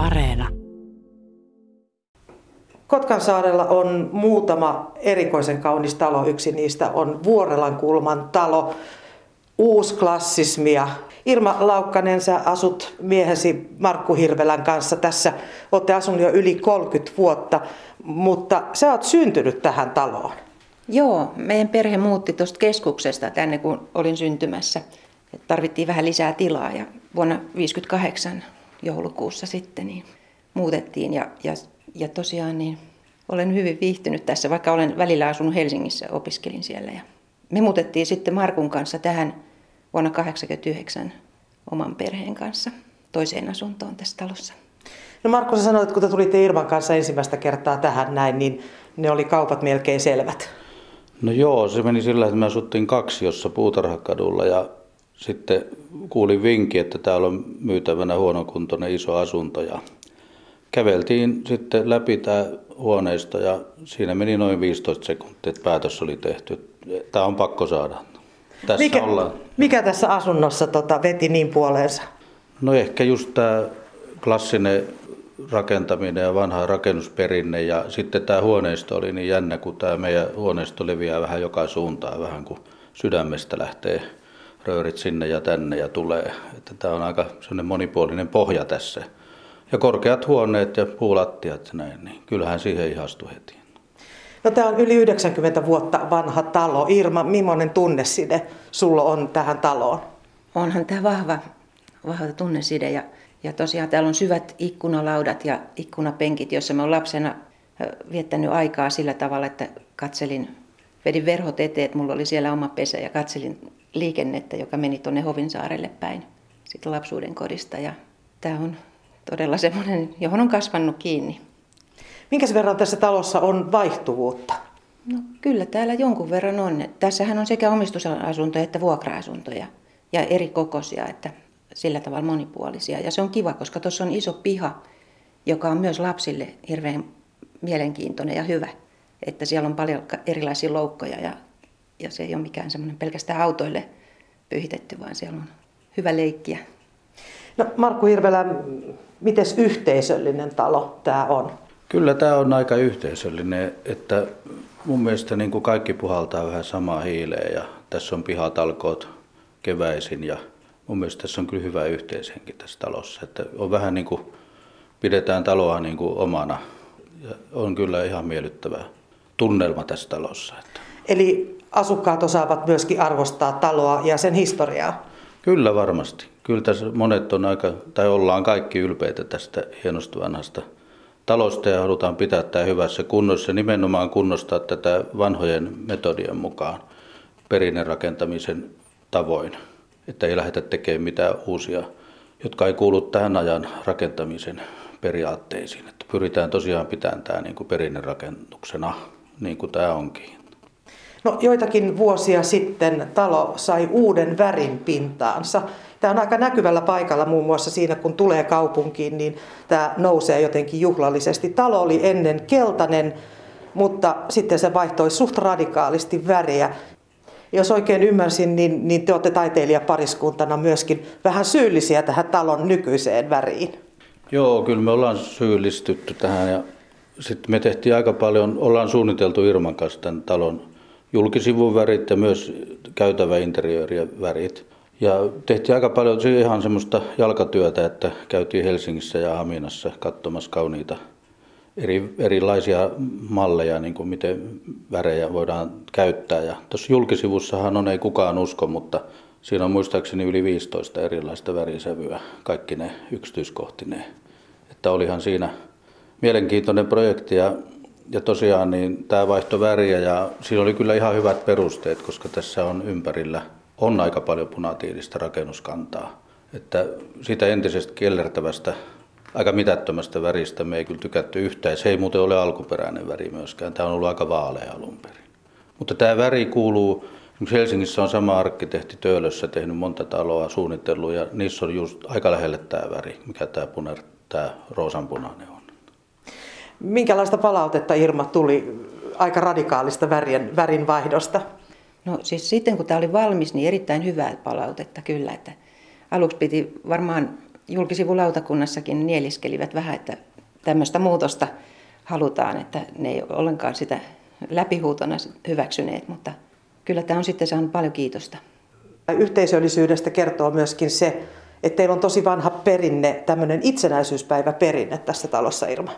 Areena. Kotkansaarella on muutama erikoisen kaunis talo. Yksi niistä on Vuorelan kulman talo, uusklassismia. Irma Laukkanen, sä asut miehesi Markku Hirvelän kanssa tässä. Olette asunut jo yli 30 vuotta, mutta sä oot syntynyt tähän taloon. Joo, meidän perhe muutti tuosta keskuksesta tänne, kun olin syntymässä. Tarvittiin vähän lisää tilaa ja vuonna 1958 joulukuussa sitten niin muutettiin. Ja, ja, ja tosiaan niin olen hyvin viihtynyt tässä, vaikka olen välillä asunut Helsingissä ja opiskelin siellä. Ja me muutettiin sitten Markun kanssa tähän vuonna 1989 oman perheen kanssa toiseen asuntoon tässä talossa. No Markku, sä sanoit, kun te tulitte Irvan kanssa ensimmäistä kertaa tähän näin, niin ne oli kaupat melkein selvät. No joo, se meni sillä, että me asuttiin kaksi, jossa Puutarhakadulla ja sitten kuulin vinki, että täällä on myytävänä huonokuntoinen iso asunto ja käveltiin sitten läpi tämä huoneisto ja siinä meni noin 15 sekuntia, että päätös oli tehty. Tämä on pakko saada. Tässä mikä, ollaan. mikä tässä asunnossa tota, veti niin puoleensa? No ehkä just tämä klassinen rakentaminen ja vanha rakennusperinne ja sitten tämä huoneisto oli niin jännä, kun tämä meidän huoneisto leviää vähän joka suuntaan, vähän kuin sydämestä lähtee röörit sinne ja tänne ja tulee. Että tämä on aika monipuolinen pohja tässä. Ja korkeat huoneet ja puulattiat ja näin, niin kyllähän siihen ihastui heti. No tämä on yli 90 vuotta vanha talo. Irma, millainen tunneside sulla on tähän taloon? Onhan tämä vahva, vahva tunneside ja, ja tosiaan täällä on syvät ikkunalaudat ja ikkunapenkit, joissa mä olen lapsena viettänyt aikaa sillä tavalla, että katselin, vedin verhot eteen, että mulla oli siellä oma pesä ja katselin liikennettä, joka meni tuonne Hovinsaarelle päin sitten lapsuuden kodista. Ja tämä on todella semmoinen, johon on kasvanut kiinni. Minkä verran tässä talossa on vaihtuvuutta? No kyllä täällä jonkun verran on. Tässähän on sekä omistusasuntoja että vuokra-asuntoja ja eri kokoisia, että sillä tavalla monipuolisia. Ja se on kiva, koska tuossa on iso piha, joka on myös lapsille hirveän mielenkiintoinen ja hyvä. Että siellä on paljon erilaisia loukkoja ja, ja se ei ole mikään semmoinen pelkästään autoille pyhitetty, vaan siellä on hyvä leikkiä. No Markku Hirvelä, miten yhteisöllinen talo tämä on? Kyllä tämä on aika yhteisöllinen, että mun mielestä niin kuin kaikki puhaltaa vähän samaa hiileen ja tässä on pihatalkoot keväisin ja mun mielestä tässä on kyllä hyvä yhteishenki tässä talossa. Että on vähän niin kuin, pidetään taloa niin kuin omana ja on kyllä ihan miellyttävä tunnelma tässä talossa. Että. Eli asukkaat osaavat myöskin arvostaa taloa ja sen historiaa? Kyllä varmasti. Kyllä tässä monet on aika, tai ollaan kaikki ylpeitä tästä hienosta vanhasta talosta ja halutaan pitää tämä hyvässä kunnossa. Nimenomaan kunnostaa tätä vanhojen metodien mukaan perinnerakentamisen tavoin. Että ei lähdetä tekemään mitään uusia, jotka ei kuulu tähän ajan rakentamisen periaatteisiin. Että pyritään tosiaan pitämään tämä niin kuin perinnerakennuksena, niin kuin tämä onkin. No, joitakin vuosia sitten talo sai uuden värin pintaansa. Tämä on aika näkyvällä paikalla muun muassa siinä, kun tulee kaupunkiin, niin tämä nousee jotenkin juhlallisesti. Talo oli ennen keltainen, mutta sitten se vaihtoi suht radikaalisti väriä. Jos oikein ymmärsin, niin, niin te olette taiteilijapariskuntana myöskin vähän syyllisiä tähän talon nykyiseen väriin. Joo, kyllä me ollaan syyllistytty tähän ja sitten me tehtiin aika paljon, ollaan suunniteltu Irman kanssa tämän talon julkisivun värit ja myös käytäväinteriöörien värit. Ja tehtiin aika paljon ihan semmoista jalkatyötä, että käytiin Helsingissä ja Haminassa katsomassa kauniita eri, erilaisia malleja, niin kuin miten värejä voidaan käyttää. Ja tuossa julkisivussahan on, ei kukaan usko, mutta siinä on muistaakseni yli 15 erilaista värisävyä, kaikki ne yksityiskohtineen. Että olihan siinä mielenkiintoinen projekti ja, ja tosiaan niin tämä vaihto väriä ja siinä oli kyllä ihan hyvät perusteet, koska tässä on ympärillä – on aika paljon punatiilistä rakennuskantaa. Että sitä entisestä kellertävästä, aika mitättömästä väristä me ei kyllä tykätty yhtään. Se ei muuten ole alkuperäinen väri myöskään. Tämä on ollut aika vaalea alun perin. Mutta tämä väri kuuluu, Helsingissä on sama arkkitehti Töölössä tehnyt monta taloa suunnitellut ja niissä on just aika lähelle tämä väri, mikä tämä, puner, tämä roosanpunainen on. Minkälaista palautetta Irma tuli aika radikaalista värin, värin vaihdosta? No siis sitten kun tämä oli valmis, niin erittäin hyvää palautetta kyllä. Että aluksi piti varmaan julkisivulautakunnassakin nieliskelivät vähän, että tämmöistä muutosta halutaan, että ne ei ole ollenkaan sitä läpihuutona hyväksyneet, mutta kyllä tämä on sitten saanut paljon kiitosta. Yhteisöllisyydestä kertoo myöskin se, että teillä on tosi vanha perinne, tämmöinen itsenäisyyspäiväperinne tässä talossa, Irma.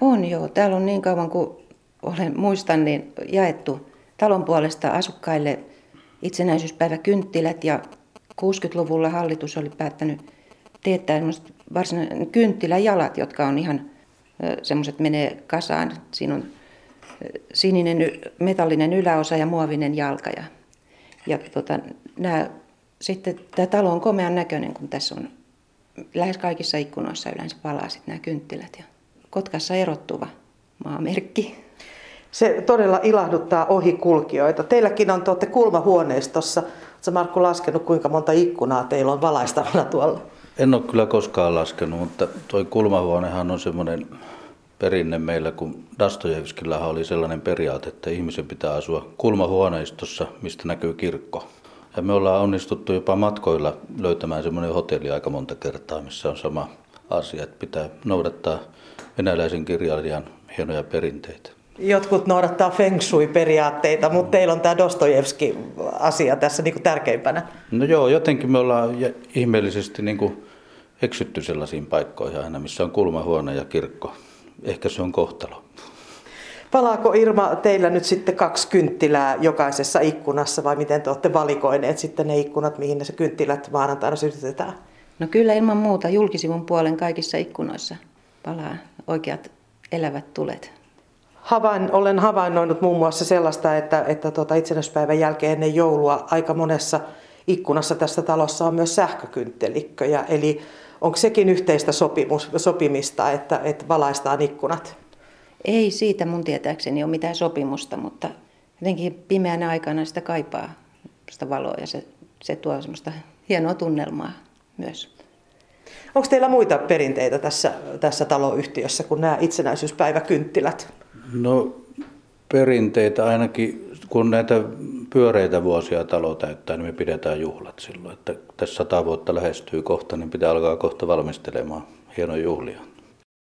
On joo. Täällä on niin kauan kuin olen muistan, niin jaettu talon puolesta asukkaille itsenäisyyspäiväkynttilät ja 60-luvulla hallitus oli päättänyt teettää varsinainen kynttiläjalat, jotka on ihan semmoiset menee kasaan. Siinä on sininen metallinen yläosa ja muovinen jalka. Ja, ja tota, nämä, sitten tämä talo on komean näköinen, kun tässä on lähes kaikissa ikkunoissa yleensä palaa sitten nämä kynttilät. Ja Kotkassa erottuva maamerkki. Se todella ilahduttaa ohikulkijoita. Teilläkin on, tuotte kulmahuoneistossa. Oletko Markku laskenut, kuinka monta ikkunaa teillä on valaistavana tuolla? En ole kyllä koskaan laskenut, mutta tuo kulmahuonehan on semmoinen perinne meillä, kun Dastojevskillä oli sellainen periaate, että ihmisen pitää asua kulmahuoneistossa, mistä näkyy kirkko. Ja me ollaan onnistuttu jopa matkoilla löytämään semmoinen hotelli aika monta kertaa, missä on sama asia, että pitää noudattaa venäläisen kirjailijan hienoja perinteitä. Jotkut noudattaa feng shui-periaatteita, mutta teillä on tämä Dostojevski-asia tässä niin kuin tärkeimpänä. No joo, jotenkin me ollaan ihmeellisesti niin kuin eksytty sellaisiin paikkoihin aina, missä on kulmahuone ja kirkko. Ehkä se on kohtalo. Palaako Irma teillä nyt sitten kaksi kynttilää jokaisessa ikkunassa vai miten te olette valikoineet sitten ne ikkunat, mihin ne se kynttilät maanantaina sytytetään? No kyllä ilman muuta julkisivun puolen kaikissa ikkunoissa palaa oikeat elävät tulet. Havain, olen havainnoinut muun muassa sellaista, että, että tuota itsenäispäivän jälkeen ennen joulua aika monessa ikkunassa tässä talossa on myös sähkökynttelikköjä. Eli onko sekin yhteistä sopimus, sopimista, että, että valaistaan ikkunat? Ei siitä mun tietääkseni ole mitään sopimusta, mutta jotenkin pimeänä aikana sitä kaipaa sitä valoa ja se, se tuo semmoista hienoa tunnelmaa myös. Onko teillä muita perinteitä tässä, tässä taloyhtiössä kuin nämä itsenäisyyspäiväkynttilät? No perinteitä ainakin, kun näitä pyöreitä vuosia talo täyttää, niin me pidetään juhlat silloin. Että tässä sata vuotta lähestyy kohta, niin pitää alkaa kohta valmistelemaan hienoja juhlia.